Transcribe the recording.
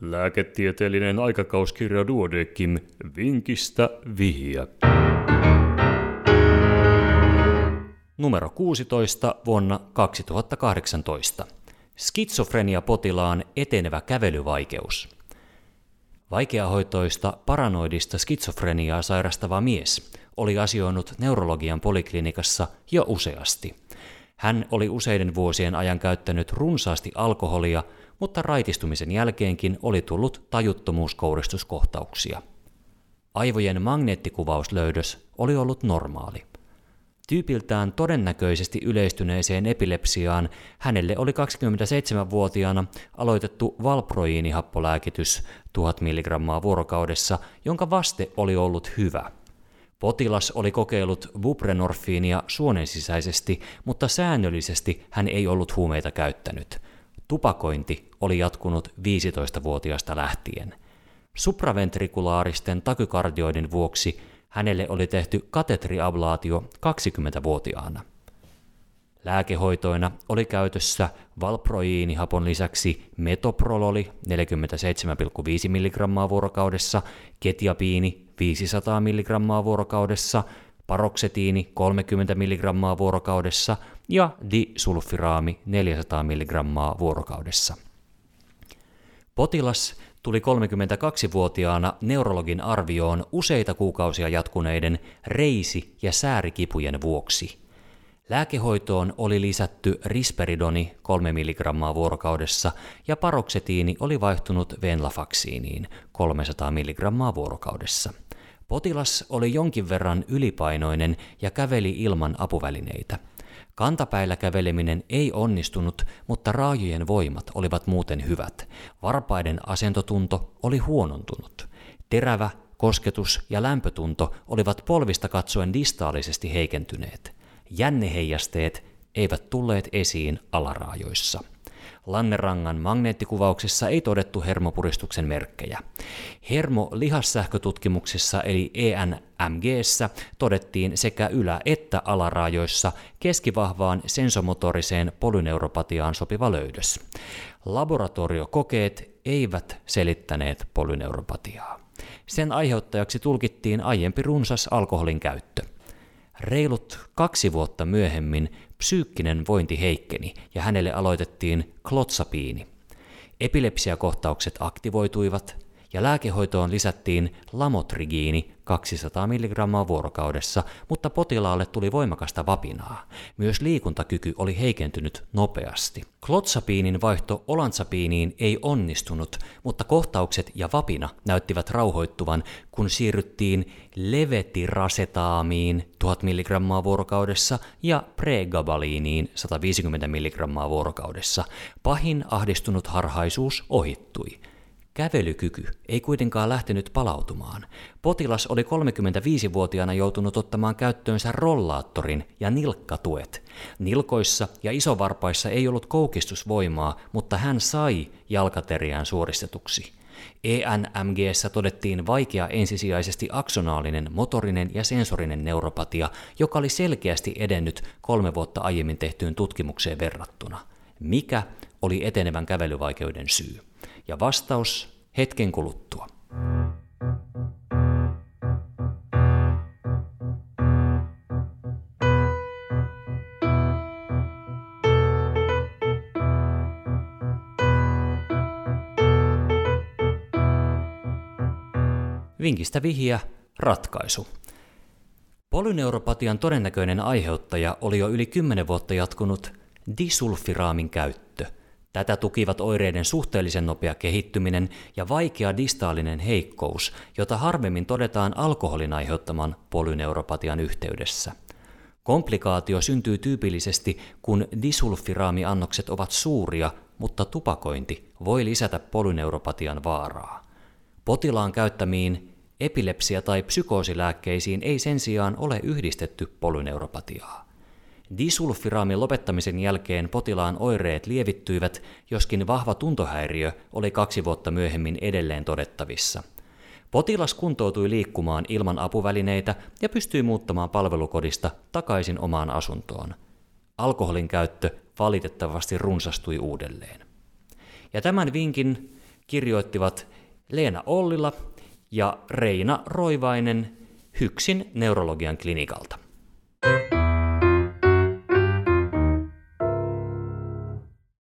Lääketieteellinen aikakauskirja Duodekim vinkistä vihiä. Numero 16 vuonna 2018. Skitsofrenia-potilaan etenevä kävelyvaikeus. Vaikeahoitoista paranoidista skitsofreniaa sairastava mies oli asioinut neurologian poliklinikassa jo useasti. Hän oli useiden vuosien ajan käyttänyt runsaasti alkoholia, mutta raitistumisen jälkeenkin oli tullut tajuttomuuskouristuskohtauksia. Aivojen magneettikuvauslöydös oli ollut normaali. Tyypiltään todennäköisesti yleistyneeseen epilepsiaan hänelle oli 27-vuotiaana aloitettu valproiinihappolääkitys 1000 mg vuorokaudessa, jonka vaste oli ollut hyvä. Potilas oli kokeillut buprenorfiinia suonensisäisesti, mutta säännöllisesti hän ei ollut huumeita käyttänyt. Tupakointi oli jatkunut 15-vuotiaasta lähtien. Supraventrikulaaristen takykardioiden vuoksi hänelle oli tehty katetriablaatio 20-vuotiaana. Lääkehoitoina oli käytössä valproiinihapon lisäksi metoprololi 47,5 mg vuorokaudessa, ketiapiini 500 mg vuorokaudessa, paroksetiini 30 mg vuorokaudessa ja disulfiraami 400 mg vuorokaudessa. Potilas tuli 32-vuotiaana neurologin arvioon useita kuukausia jatkuneiden reisi- ja säärikipujen vuoksi. Lääkehoitoon oli lisätty risperidoni 3 mg vuorokaudessa ja paroksetiini oli vaihtunut venlafaksiiniin 300 mg vuorokaudessa. Potilas oli jonkin verran ylipainoinen ja käveli ilman apuvälineitä. Kantapäillä käveleminen ei onnistunut, mutta raajojen voimat olivat muuten hyvät. Varpaiden asentotunto oli huonontunut. Terävä, kosketus ja lämpötunto olivat polvista katsoen distaalisesti heikentyneet. Jänneheijasteet eivät tulleet esiin alaraajoissa. Lannerangan magneettikuvauksessa ei todettu hermopuristuksen merkkejä. Hermo-lihassähkötutkimuksessa eli ENMGssä todettiin sekä ylä- että alaraajoissa keskivahvaan sensomotoriseen polyneuropatiaan sopiva löydös. Laboratoriokokeet eivät selittäneet polyneuropatiaa. Sen aiheuttajaksi tulkittiin aiempi runsas alkoholin käyttö. Reilut kaksi vuotta myöhemmin psyykkinen vointi heikkeni ja hänelle aloitettiin klotsapiini. Epilepsiakohtaukset aktivoituivat ja lääkehoitoon lisättiin lamotrigiini 200 mg vuorokaudessa, mutta potilaalle tuli voimakasta vapinaa. Myös liikuntakyky oli heikentynyt nopeasti. Klotsapiinin vaihto olantsapiiniin ei onnistunut, mutta kohtaukset ja vapina näyttivät rauhoittuvan, kun siirryttiin levetirasetaamiin 1000 mg vuorokaudessa ja pregabaliiniin 150 mg vuorokaudessa. Pahin ahdistunut harhaisuus ohittui. Kävelykyky ei kuitenkaan lähtenyt palautumaan. Potilas oli 35-vuotiaana joutunut ottamaan käyttöönsä rollaattorin ja nilkkatuet. Nilkoissa ja isovarpaissa ei ollut koukistusvoimaa, mutta hän sai jalkateriään suoristetuksi. ENMGssä todettiin vaikea ensisijaisesti aksonaalinen motorinen ja sensorinen neuropatia, joka oli selkeästi edennyt kolme vuotta aiemmin tehtyyn tutkimukseen verrattuna. Mikä oli etenevän kävelyvaikeuden syy? Ja vastaus hetken kuluttua. Vinkistä vihja, ratkaisu. Polyneuropatian todennäköinen aiheuttaja oli jo yli 10 vuotta jatkunut disulfiraamin käyttö – Tätä tukivat oireiden suhteellisen nopea kehittyminen ja vaikea distaalinen heikkous, jota harvemmin todetaan alkoholin aiheuttaman polyneuropatian yhteydessä. Komplikaatio syntyy tyypillisesti, kun disulfiraamiannokset ovat suuria, mutta tupakointi voi lisätä polyneuropatian vaaraa. Potilaan käyttämiin epilepsia- tai psykoosilääkkeisiin ei sen sijaan ole yhdistetty polyneuropatiaa. Disulfiraamin lopettamisen jälkeen potilaan oireet lievittyivät, joskin vahva tuntohäiriö oli kaksi vuotta myöhemmin edelleen todettavissa. Potilas kuntoutui liikkumaan ilman apuvälineitä ja pystyi muuttamaan palvelukodista takaisin omaan asuntoon. Alkoholin käyttö valitettavasti runsastui uudelleen. Ja tämän vinkin kirjoittivat Leena Ollila ja Reina Roivainen Hyksin neurologian klinikalta.